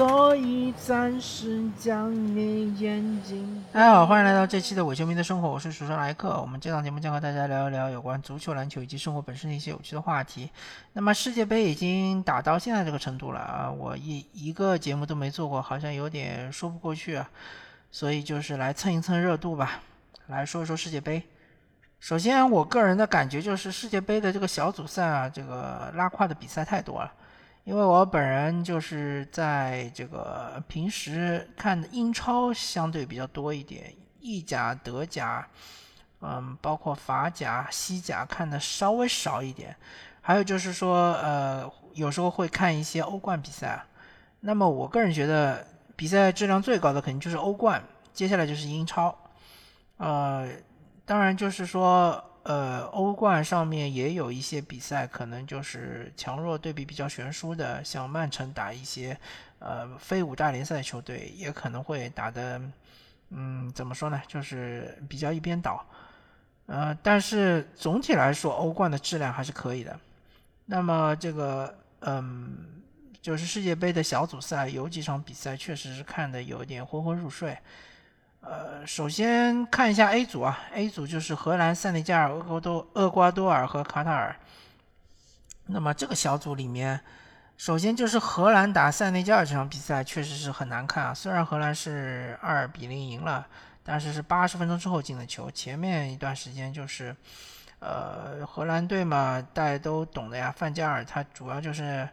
所以暂时将你眼睛。大家好，欢迎来到这期的伪球迷的生活，我是主持人莱克。我们这档节目将和大家聊一聊有关足球、篮球以及生活本身的一些有趣的话题。那么世界杯已经打到现在这个程度了啊，我一一个节目都没做过，好像有点说不过去啊。所以就是来蹭一蹭热度吧，来说一说世界杯。首先，我个人的感觉就是世界杯的这个小组赛啊，这个拉胯的比赛太多了。因为我本人就是在这个平时看的英超相对比较多一点，意甲、德甲，嗯，包括法甲、西甲看的稍微少一点。还有就是说，呃，有时候会看一些欧冠比赛。那么我个人觉得，比赛质量最高的肯定就是欧冠，接下来就是英超。呃，当然就是说。呃，欧冠上面也有一些比赛，可能就是强弱对比比较悬殊的，像曼城打一些呃非五大联赛球队，也可能会打的，嗯，怎么说呢，就是比较一边倒。呃，但是总体来说，欧冠的质量还是可以的。那么这个，嗯，就是世界杯的小组赛有几场比赛确实是看的有点昏昏入睡。呃，首先看一下 A 组啊，A 组就是荷兰、塞内加尔、厄瓜多、厄瓜多尔和卡塔尔。那么这个小组里面，首先就是荷兰打塞内加尔这场比赛确实是很难看啊。虽然荷兰是二比零赢了，但是是八十分钟之后进的球。前面一段时间就是，呃，荷兰队嘛，大家都懂的呀，范加尔他主要就是。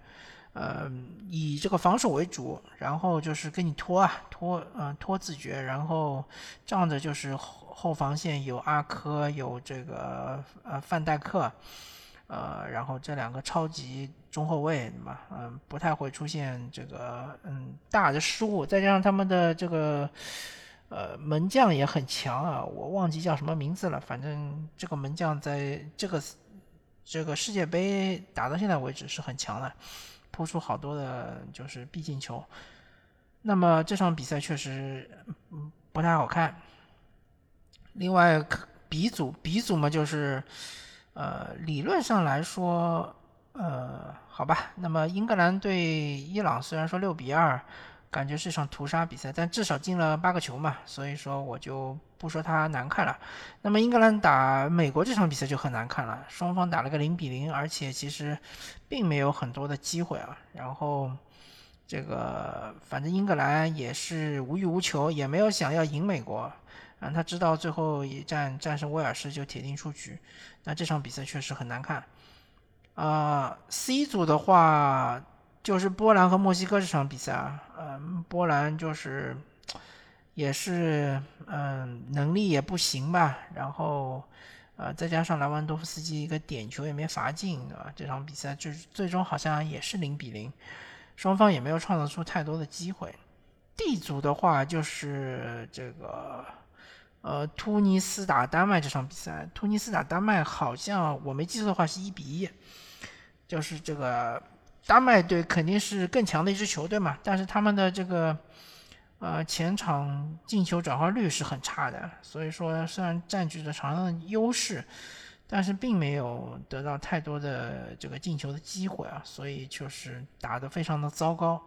呃，以这个防守为主，然后就是跟你拖啊拖，嗯拖自觉，然后仗着就是后后防线有阿科，有这个呃范戴克，呃，然后这两个超级中后卫嘛，嗯，不太会出现这个嗯大的失误，再加上他们的这个呃门将也很强啊，我忘记叫什么名字了，反正这个门将在这个这个世界杯打到现在为止是很强的。扑出好多的，就是必进球。那么这场比赛确实不太好看。另外，B 组 B 组嘛，就是呃理论上来说，呃好吧。那么英格兰对伊朗虽然说六比二。感觉是一场屠杀比赛，但至少进了八个球嘛，所以说我就不说它难看了。那么英格兰打美国这场比赛就很难看了，双方打了个零比零，而且其实并没有很多的机会啊。然后这个反正英格兰也是无欲无求，也没有想要赢美国，啊，他知道最后一战战胜威尔士就铁定出局。那这场比赛确实很难看。啊，C 组的话。就是波兰和墨西哥这场比赛啊，嗯，波兰就是也是嗯能力也不行吧，然后呃再加上莱万多夫斯基一个点球也没罚进，对吧？这场比赛就是最终好像也是零比零，双方也没有创造出太多的机会。D 组的话就是这个呃突尼斯打丹麦这场比赛，突尼斯打丹麦好像我没记错的话是一比一，就是这个。丹麦队肯定是更强的一支球队嘛，但是他们的这个呃前场进球转化率是很差的，所以说虽然占据着场上的优势，但是并没有得到太多的这个进球的机会啊，所以就是打得非常的糟糕。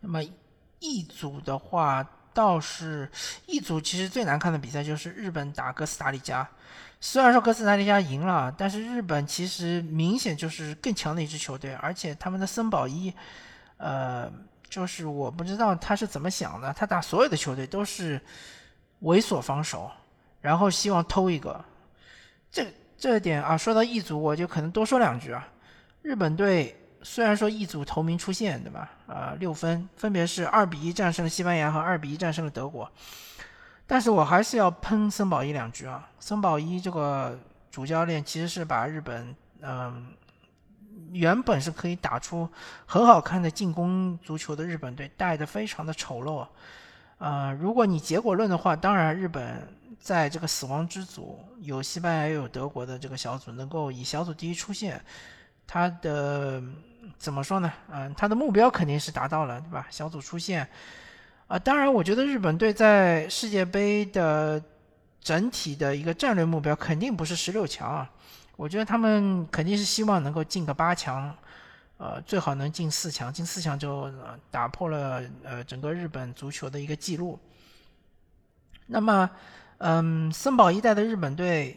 那么一组的话。倒是一组其实最难看的比赛就是日本打哥斯达黎加，虽然说哥斯达黎加赢了，但是日本其实明显就是更强的一支球队，而且他们的森保一，呃，就是我不知道他是怎么想的，他打所有的球队都是猥琐防守，然后希望偷一个，这这点啊，说到一组我就可能多说两句啊，日本队。虽然说一组头名出现，对吧？啊，六分，分别是二比一战胜了西班牙和二比一战胜了德国，但是我还是要喷森保一两句啊。森保一这个主教练其实是把日本，嗯，原本是可以打出很好看的进攻足球的日本队带的非常的丑陋。啊，如果你结果论的话，当然日本在这个死亡之组有西班牙又有德国的这个小组，能够以小组第一出现，他的。怎么说呢？嗯，他的目标肯定是达到了，对吧？小组出线，啊，当然，我觉得日本队在世界杯的整体的一个战略目标肯定不是十六强啊。我觉得他们肯定是希望能够进个八强，呃，最好能进四强，进四强就打破了呃整个日本足球的一个记录。那么，嗯，森保一代的日本队，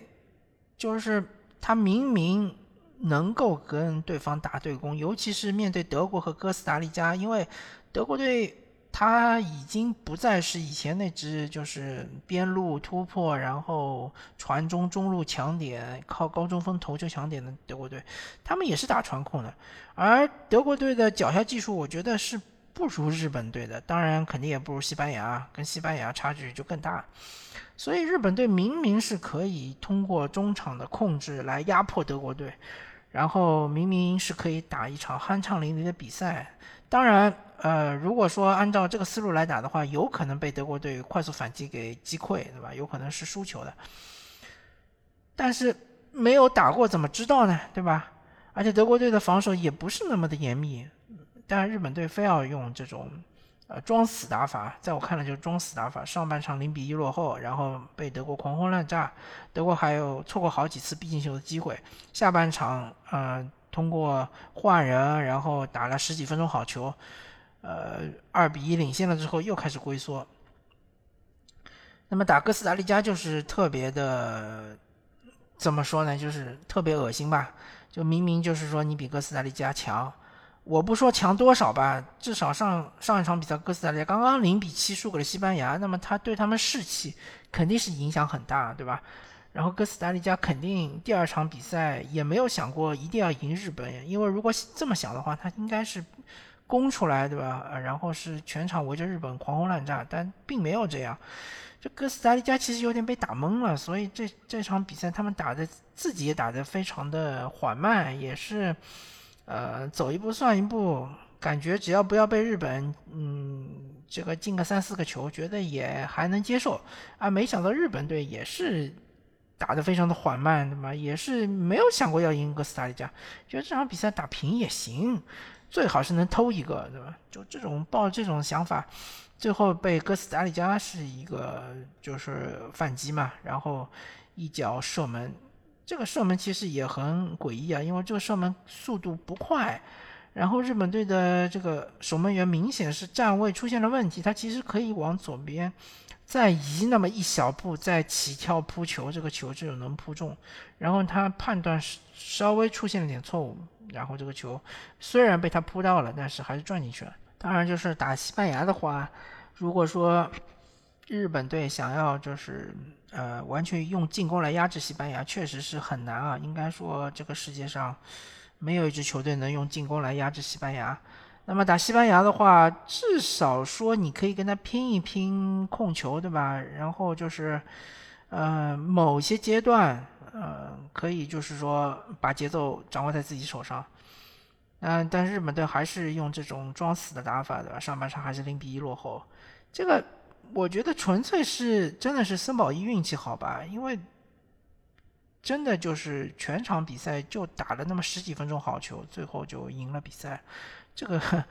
就是他明明能够跟对方打对攻，尤其是面对德国和哥斯达黎加，因为德国队。他已经不再是以前那支就是边路突破，然后传中中路抢点，靠高中锋头球抢点的德国队，他们也是打传控的。而德国队的脚下技术，我觉得是不如日本队的，当然肯定也不如西班牙，跟西班牙差距就更大。所以日本队明明是可以通过中场的控制来压迫德国队，然后明明是可以打一场酣畅淋漓的比赛，当然。呃，如果说按照这个思路来打的话，有可能被德国队快速反击给击溃，对吧？有可能是输球的。但是没有打过怎么知道呢？对吧？而且德国队的防守也不是那么的严密，但日本队非要用这种呃装死打法，在我看来就是装死打法。上半场零比一落后，然后被德国狂轰滥炸，德国还有错过好几次必进球的机会。下半场呃通过换人，然后打了十几分钟好球。呃，二比一领先了之后，又开始龟缩。那么打哥斯达黎加就是特别的，怎么说呢？就是特别恶心吧。就明明就是说你比哥斯达黎加强，我不说强多少吧，至少上上一场比赛哥斯达黎加刚刚零比七输给了西班牙，那么他对他们士气肯定是影响很大，对吧？然后哥斯达黎加肯定第二场比赛也没有想过一定要赢日本，因为如果这么想的话，他应该是。攻出来，对吧？然后是全场围着日本狂轰滥炸，但并没有这样。这哥斯达黎加其实有点被打懵了，所以这这场比赛他们打的自己也打得非常的缓慢，也是呃走一步算一步，感觉只要不要被日本嗯这个进个三四个球，觉得也还能接受啊。没想到日本队也是打得非常的缓慢，对吧？也是没有想过要赢哥斯达黎加，觉得这场比赛打平也行。最好是能偷一个，对吧？就这种抱这种想法，最后被哥斯达黎加是一个就是反击嘛，然后一脚射门，这个射门其实也很诡异啊，因为这个射门速度不快，然后日本队的这个守门员明显是站位出现了问题，他其实可以往左边再移那么一小步，再起跳扑球，这个球就能扑中，然后他判断稍微出现了点错误。然后这个球虽然被他扑到了，但是还是转进去了。当然，就是打西班牙的话，如果说日本队想要就是呃完全用进攻来压制西班牙，确实是很难啊。应该说这个世界上没有一支球队能用进攻来压制西班牙。那么打西班牙的话，至少说你可以跟他拼一拼控球，对吧？然后就是呃某些阶段。呃，可以就是说把节奏掌握在自己手上，嗯，但日本队还是用这种装死的打法，对吧？上半场还是零比一落后，这个我觉得纯粹是真的是森保一运气好吧？因为真的就是全场比赛就打了那么十几分钟好球，最后就赢了比赛，这个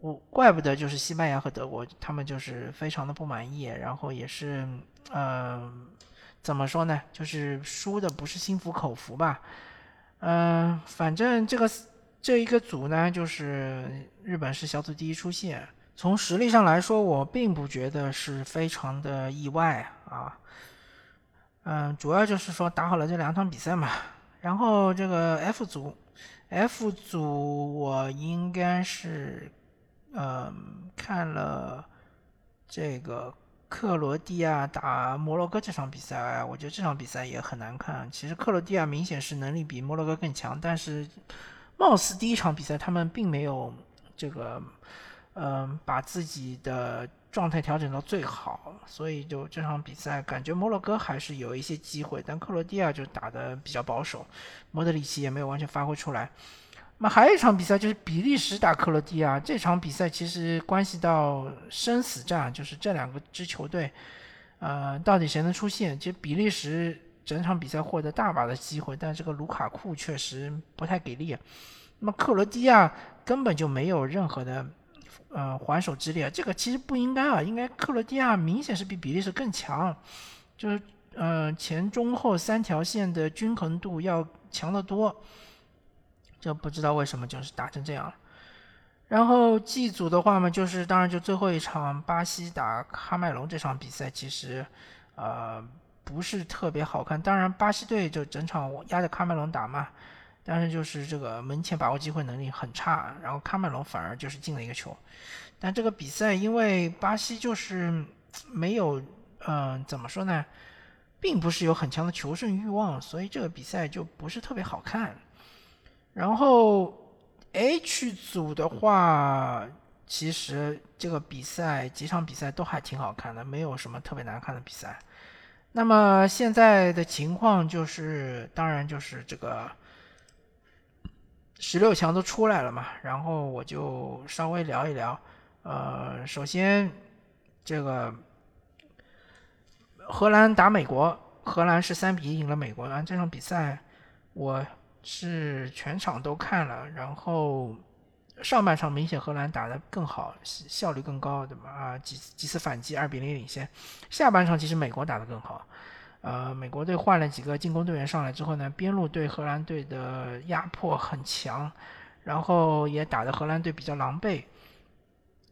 我怪不得就是西班牙和德国他们就是非常的不满意，然后也是嗯。怎么说呢？就是输的不是心服口服吧？嗯，反正这个这一个组呢，就是日本是小组第一出线。从实力上来说，我并不觉得是非常的意外啊。嗯，主要就是说打好了这两场比赛嘛。然后这个 F 组，F 组我应该是嗯看了这个。克罗地亚打摩洛哥这场比赛，我觉得这场比赛也很难看。其实克罗地亚明显是能力比摩洛哥更强，但是貌似第一场比赛他们并没有这个，嗯，把自己的状态调整到最好，所以就这场比赛感觉摩洛哥还是有一些机会，但克罗地亚就打得比较保守，莫德里奇也没有完全发挥出来。那么还有一场比赛就是比利时打克罗地亚，这场比赛其实关系到生死战，就是这两个支球队，呃，到底谁能出线？其实比利时整场比赛获得大把的机会，但这个卢卡库确实不太给力。那么克罗地亚根本就没有任何的呃还手之力啊，这个其实不应该啊，应该克罗地亚明显是比比利时更强，就是呃前中后三条线的均衡度要强得多。这不知道为什么就是打成这样了。然后 G 组的话嘛，就是当然就最后一场巴西打喀麦隆这场比赛，其实呃不是特别好看。当然巴西队就整场压着喀麦隆打嘛，但是就是这个门前把握机会能力很差，然后喀麦隆反而就是进了一个球。但这个比赛因为巴西就是没有嗯怎么说呢，并不是有很强的求胜欲望，所以这个比赛就不是特别好看。然后。H 组的话，其实这个比赛几场比赛都还挺好看的，没有什么特别难看的比赛。那么现在的情况就是，当然就是这个十六强都出来了嘛，然后我就稍微聊一聊。呃，首先这个荷兰打美国，荷兰是三比一赢了美国。啊，这场比赛我。是全场都看了，然后上半场明显荷兰打得更好，效率更高，对吧？啊，几几次反击，二比零领先。下半场其实美国打得更好，呃，美国队换了几个进攻队员上来之后呢，边路对荷兰队的压迫很强，然后也打得荷兰队比较狼狈，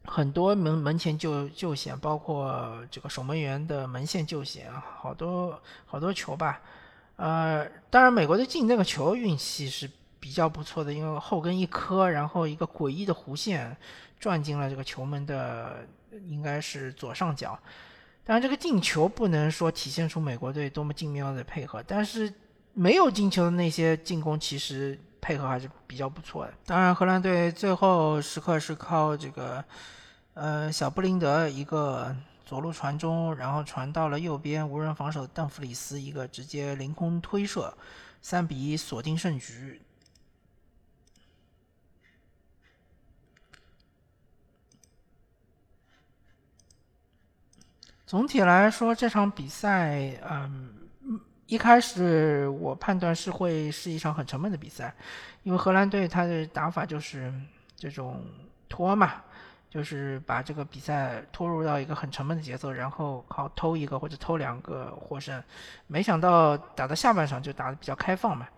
很多门门前救救险，包括这个守门员的门线救险啊，好多好多球吧。呃，当然，美国队进那个球运气是比较不错的，因为后跟一磕，然后一个诡异的弧线转进了这个球门的，应该是左上角。当然，这个进球不能说体现出美国队多么精妙的配合，但是没有进球的那些进攻其实配合还是比较不错的。当然，荷兰队最后时刻是靠这个呃小布林德一个。左路传中，然后传到了右边无人防守的邓弗里斯，一个直接凌空推射，三比一锁定胜局。总体来说，这场比赛，嗯，一开始我判断是会是一场很沉闷的比赛，因为荷兰队他的打法就是这种拖嘛。就是把这个比赛拖入到一个很沉闷的节奏，然后靠偷一个或者偷两个获胜。没想到打到下半场就打得比较开放嘛，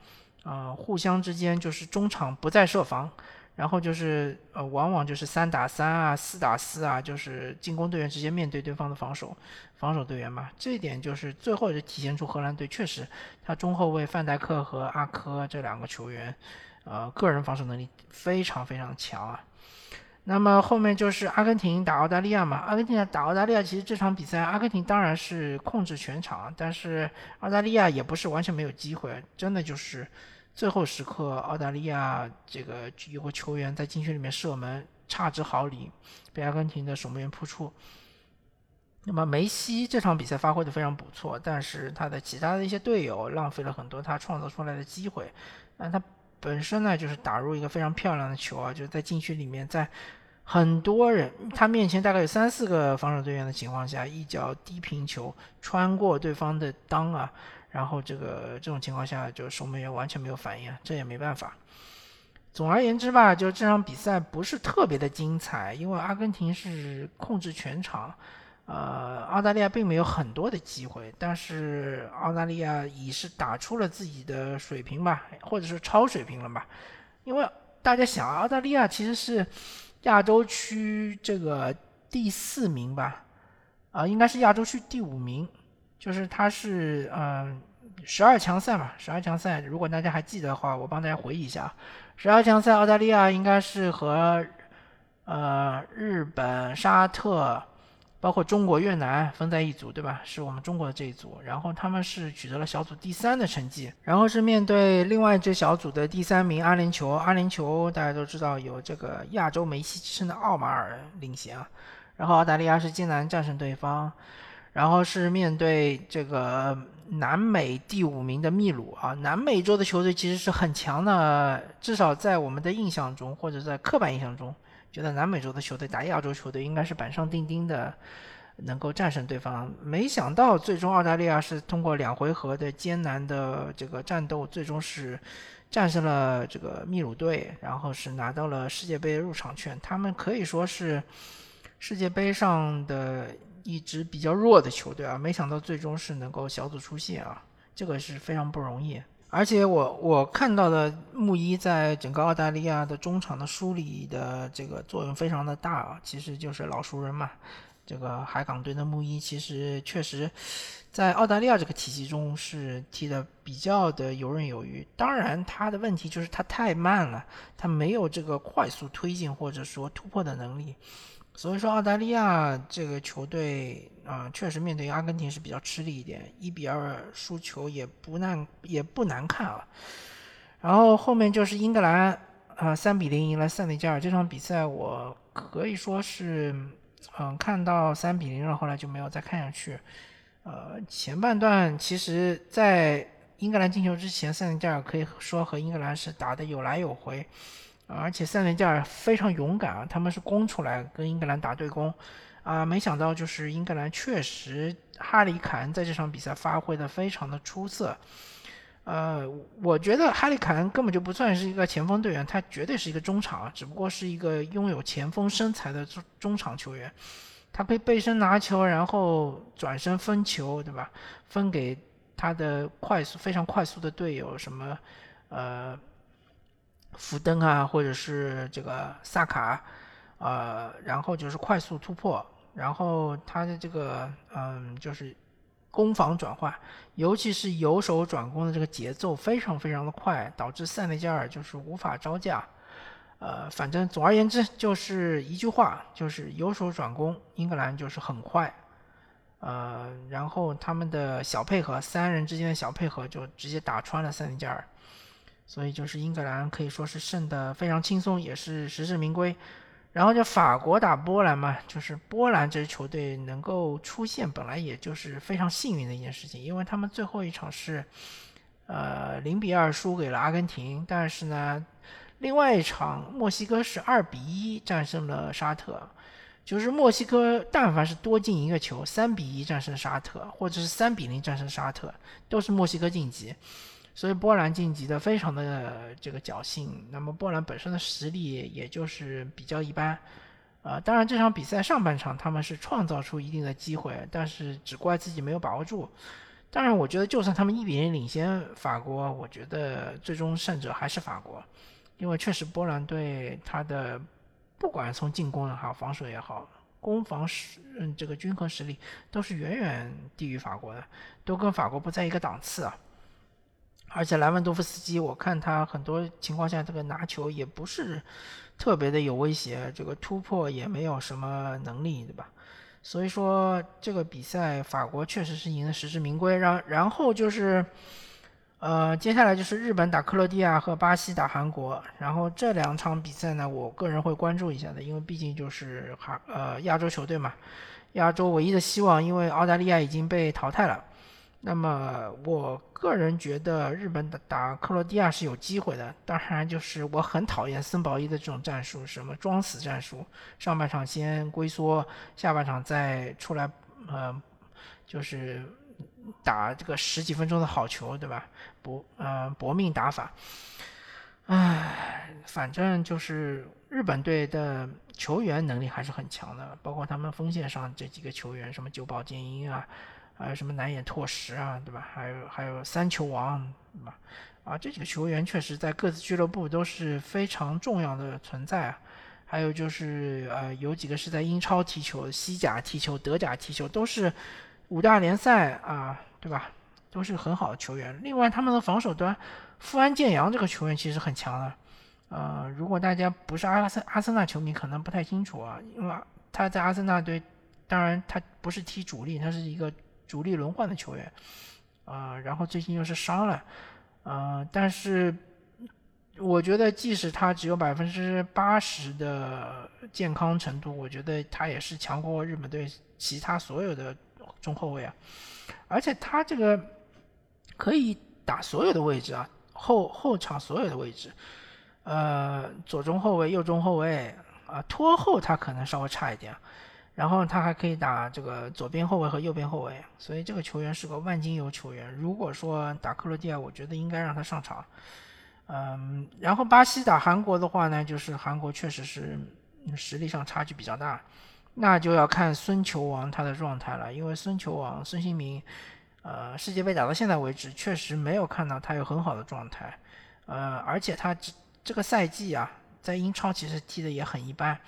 呃，互相之间就是中场不再设防，然后就是呃，往往就是三打三啊，四打四啊，就是进攻队员直接面对对方的防守，防守队员嘛。这一点就是最后就体现出荷兰队确实，他中后卫范戴克和阿科这两个球员，呃，个人防守能力非常非常强啊。那么后面就是阿根廷打澳大利亚嘛，阿根廷打澳大利亚，其实这场比赛阿根廷当然是控制全场，但是澳大利亚也不是完全没有机会，真的就是最后时刻澳大利亚这个有个球员在禁区里面射门差之毫厘，被阿根廷的守门员扑出。那么梅西这场比赛发挥的非常不错，但是他的其他的一些队友浪费了很多他创造出来的机会，那他。本身呢，就是打入一个非常漂亮的球啊，就是在禁区里面，在很多人他面前大概有三四个防守队员的情况下，一脚低平球穿过对方的裆啊，然后这个这种情况下，就守门员完全没有反应，这也没办法。总而言之吧，就这场比赛不是特别的精彩，因为阿根廷是控制全场。呃，澳大利亚并没有很多的机会，但是澳大利亚已是打出了自己的水平吧，或者是超水平了吧？因为大家想，澳大利亚其实是亚洲区这个第四名吧，啊，应该是亚洲区第五名，就是它是嗯十二强赛嘛，十二强赛，如果大家还记得的话，我帮大家回忆一下，十二强赛澳大利亚应该是和呃日本、沙特。包括中国、越南分在一组，对吧？是我们中国的这一组，然后他们是取得了小组第三的成绩，然后是面对另外一支小组的第三名阿联酋。阿联酋大家都知道有这个亚洲梅西之称的奥马尔领衔啊，然后澳大利亚是艰难战胜对方，然后是面对这个南美第五名的秘鲁啊。南美洲的球队其实是很强的，至少在我们的印象中或者在刻板印象中。觉得南美洲的球队打亚洲球队应该是板上钉钉的，能够战胜对方。没想到最终澳大利亚是通过两回合的艰难的这个战斗，最终是战胜了这个秘鲁队，然后是拿到了世界杯入场券。他们可以说是世界杯上的一支比较弱的球队啊，没想到最终是能够小组出线啊，这个是非常不容易。而且我我看到的穆伊在整个澳大利亚的中场的梳理的这个作用非常的大啊，其实就是老熟人嘛。这个海港队的穆伊其实确实，在澳大利亚这个体系中是踢的比较的游刃有余。当然，他的问题就是他太慢了，他没有这个快速推进或者说突破的能力。所以说，澳大利亚这个球队啊，确实面对阿根廷是比较吃力一点，一比二输球也不难，也不难看啊。然后后面就是英格兰啊，三比零赢了塞内加尔这场比赛，我可以说是嗯看到三比零了，后来就没有再看下去。呃，前半段其实，在英格兰进球之前，塞内加尔可以说和英格兰是打的有来有回。而且塞内加尔非常勇敢啊，他们是攻出来跟英格兰打对攻，啊，没想到就是英格兰确实哈里凯恩在这场比赛发挥的非常的出色，呃，我觉得哈里凯恩根本就不算是一个前锋队员，他绝对是一个中场啊，只不过是一个拥有前锋身材的中中场球员，他可以背身拿球，然后转身分球，对吧？分给他的快速非常快速的队友，什么，呃。福登啊，或者是这个萨卡，呃，然后就是快速突破，然后他的这个嗯，就是攻防转换，尤其是由守转攻的这个节奏非常非常的快，导致塞内加尔就是无法招架。呃，反正总而言之就是一句话，就是由守转攻，英格兰就是很快。呃，然后他们的小配合，三人之间的小配合就直接打穿了塞内加尔。所以就是英格兰可以说是胜得非常轻松，也是实至名归。然后就法国打波兰嘛，就是波兰这支球队能够出现，本来也就是非常幸运的一件事情，因为他们最后一场是，呃，零比二输给了阿根廷，但是呢，另外一场墨西哥是二比一战胜了沙特，就是墨西哥但凡是多进一个球，三比一战胜沙特，或者是三比零战胜沙特，都是墨西哥晋级。所以波兰晋级的非常的这个侥幸，那么波兰本身的实力也就是比较一般，啊，当然这场比赛上半场他们是创造出一定的机会，但是只怪自己没有把握住。当然，我觉得就算他们一比零领先法国，我觉得最终胜者还是法国，因为确实波兰队他的不管从进攻也好，防守也好，攻防实嗯这个均衡实力都是远远低于法国的，都跟法国不在一个档次啊。而且莱万多夫斯基，我看他很多情况下这个拿球也不是特别的有威胁，这个突破也没有什么能力，对吧？所以说这个比赛法国确实是赢得实至名归。然然后就是，呃，接下来就是日本打克罗地亚和巴西打韩国。然后这两场比赛呢，我个人会关注一下的，因为毕竟就是韩呃亚洲球队嘛，亚洲唯一的希望，因为澳大利亚已经被淘汰了。那么我个人觉得日本打打克罗地亚是有机会的，当然就是我很讨厌森保一的这种战术，什么装死战术，上半场先龟缩，下半场再出来，呃，就是打这个十几分钟的好球，对吧？搏，呃，搏命打法。唉，反正就是日本队的球员能力还是很强的，包括他们锋线上这几个球员，什么久保建英啊。还有什么南野拓实啊，对吧？还有还有三球王，对吧？啊，这几个球员确实在各自俱乐部都是非常重要的存在啊。还有就是呃，有几个是在英超踢球、西甲踢球、德甲踢球，都是五大联赛啊，对吧？都是很好的球员。另外，他们的防守端，富安健洋这个球员其实很强的。呃，如果大家不是阿森阿森纳球迷，可能不太清楚啊，因为他在阿森纳队，当然他不是踢主力，他是一个。主力轮换的球员，啊，然后最近又是伤了，啊，但是我觉得即使他只有百分之八十的健康程度，我觉得他也是强过日本队其他所有的中后卫啊，而且他这个可以打所有的位置啊，后后场所有的位置，呃，左中后卫、右中后卫啊，拖后他可能稍微差一点。然后他还可以打这个左边后卫和右边后卫，所以这个球员是个万金油球员。如果说打克罗地亚，我觉得应该让他上场。嗯，然后巴西打韩国的话呢，就是韩国确实是实力上差距比较大，那就要看孙球王他的状态了。因为孙球王孙兴民呃，世界杯打到现在为止，确实没有看到他有很好的状态。呃，而且他这这个赛季啊，在英超其实踢的也很一般，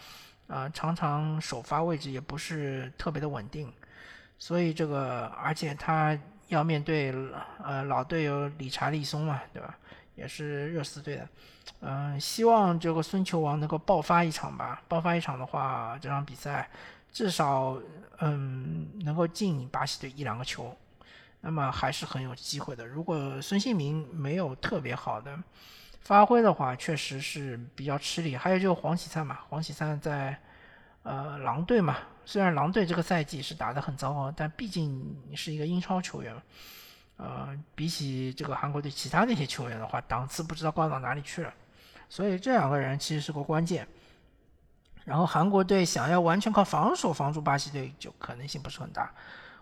啊，常常首发位置也不是特别的稳定。所以这个，而且他要面对呃老队友理查利松嘛，对吧？也是热刺队的。嗯，希望这个孙球王能够爆发一场吧。爆发一场的话，这场比赛至少嗯能够进巴西队一两个球，那么还是很有机会的。如果孙兴民没有特别好的发挥的话，确实是比较吃力。还有就是黄喜灿嘛，黄喜灿在呃狼队嘛，虽然狼队这个赛季是打得很糟糕，但毕竟是一个英超球员，呃，比起这个韩国队其他那些球员的话，档次不知道高到哪里去了。所以这两个人其实是个关键，然后韩国队想要完全靠防守防住巴西队，就可能性不是很大。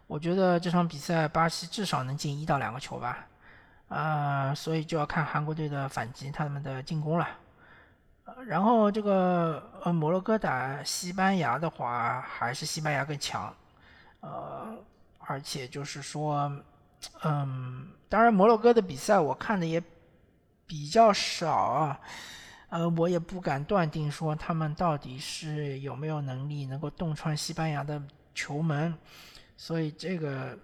我觉得这场比赛巴西至少能进一到两个球吧，啊，所以就要看韩国队的反击，他们的进攻了。然后这个呃摩洛哥打西班牙的话，还是西班牙更强，呃，而且就是说，嗯，当然摩洛哥的比赛我看的也比较少啊。呃，我也不敢断定说他们到底是有没有能力能够洞穿西班牙的球门，所以这个，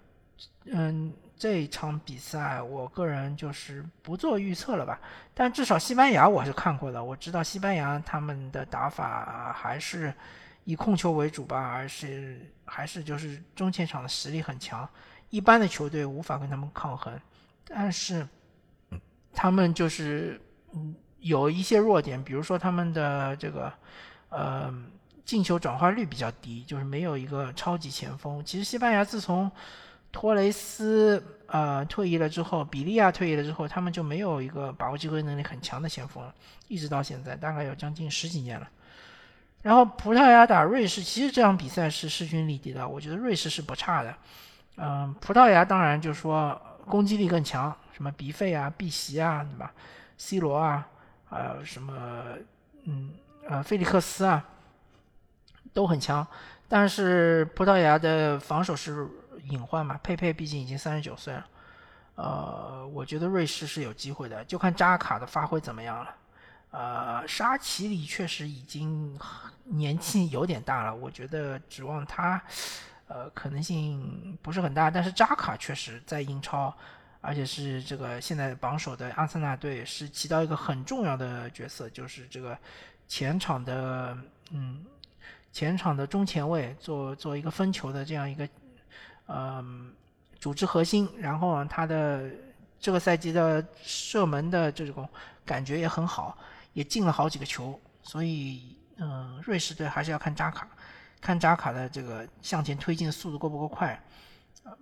嗯，这一场比赛我个人就是不做预测了吧。但至少西班牙我是看过的，我知道西班牙他们的打法还是以控球为主吧，而是还是就是中前场的实力很强，一般的球队无法跟他们抗衡。但是他们就是嗯。有一些弱点，比如说他们的这个，呃，进球转化率比较低，就是没有一个超级前锋。其实西班牙自从托雷斯呃退役了之后，比利亚退役了之后，他们就没有一个把握机会能力很强的前锋了，一直到现在大概有将近十几年了。然后葡萄牙打瑞士，其实这场比赛是势均力敌的，我觉得瑞士是不差的。嗯，葡萄牙当然就说攻击力更强，什么比费啊、碧席啊，对吧？C 罗啊。还有什么，嗯，呃，菲利克斯啊，都很强。但是葡萄牙的防守是隐患嘛？佩佩毕竟已经三十九岁了，呃，我觉得瑞士是有机会的，就看扎卡的发挥怎么样了。呃，沙奇里确实已经年纪有点大了，我觉得指望他，呃，可能性不是很大。但是扎卡确实在英超。而且是这个现在榜首的阿森纳队是起到一个很重要的角色，就是这个前场的嗯前场的中前卫做做一个分球的这样一个嗯组织核心，然后他的这个赛季的射门的这种感觉也很好，也进了好几个球，所以嗯瑞士队还是要看扎卡，看扎卡的这个向前推进速度够不够快，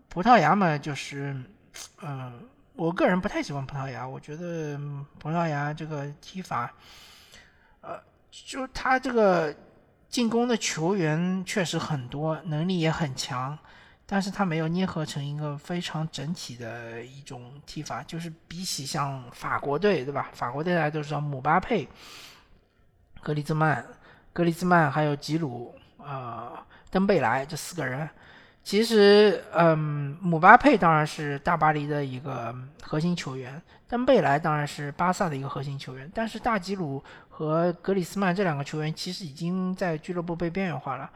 葡萄牙嘛就是。嗯，我个人不太喜欢葡萄牙。我觉得葡萄牙这个踢法，呃，就他这个进攻的球员确实很多，能力也很强，但是他没有捏合成一个非常整体的一种踢法。就是比起像法国队，对吧？法国队大家都知道，姆巴佩、格里兹曼、格里兹曼还有吉鲁、呃，登贝莱这四个人。其实，嗯，姆巴佩当然是大巴黎的一个核心球员，登贝莱当然是巴萨的一个核心球员。但是大吉鲁和格里斯曼这两个球员其实已经在俱乐部被边缘化了。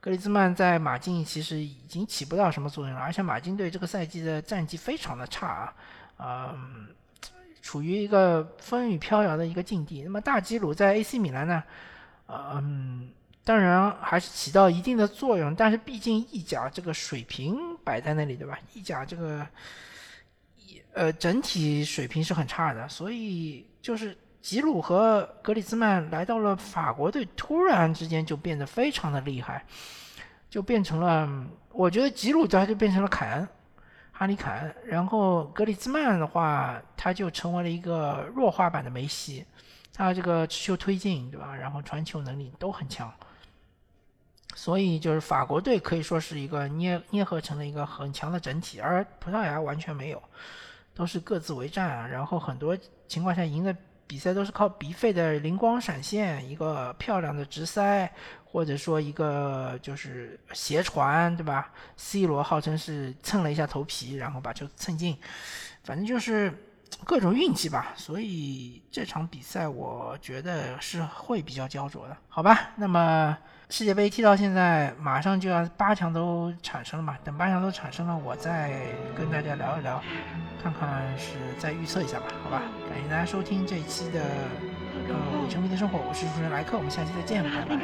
格里兹曼在马竞其实已经起不到什么作用了，而且马竞队这个赛季的战绩非常的差啊，嗯，处于一个风雨飘摇的一个境地。那么大吉鲁在 AC 米兰呢，嗯。当然还是起到一定的作用，但是毕竟意甲这个水平摆在那里，对吧？意甲这个，呃，整体水平是很差的，所以就是吉鲁和格里兹曼来到了法国队，突然之间就变得非常的厉害，就变成了，我觉得吉鲁他就变成了凯恩，哈里凯恩，然后格里兹曼的话，他就成为了一个弱化版的梅西，他这个持球推进，对吧？然后传球能力都很强。所以就是法国队可以说是一个捏捏合成了一个很强的整体，而葡萄牙完全没有，都是各自为战啊。然后很多情况下赢的比赛都是靠鼻肺的灵光闪现，一个漂亮的直塞，或者说一个就是斜传，对吧？C 罗号称是蹭了一下头皮，然后把球蹭进，反正就是各种运气吧。所以这场比赛我觉得是会比较焦灼的，好吧？那么。世界杯踢到现在，马上就要八强都产生了嘛？等八强都产生了，我再跟大家聊一聊，看看是再预测一下吧，好吧？感谢大家收听这一期的呃《伪球迷的生活》，我是主持人莱克，我们下期再见，拜拜。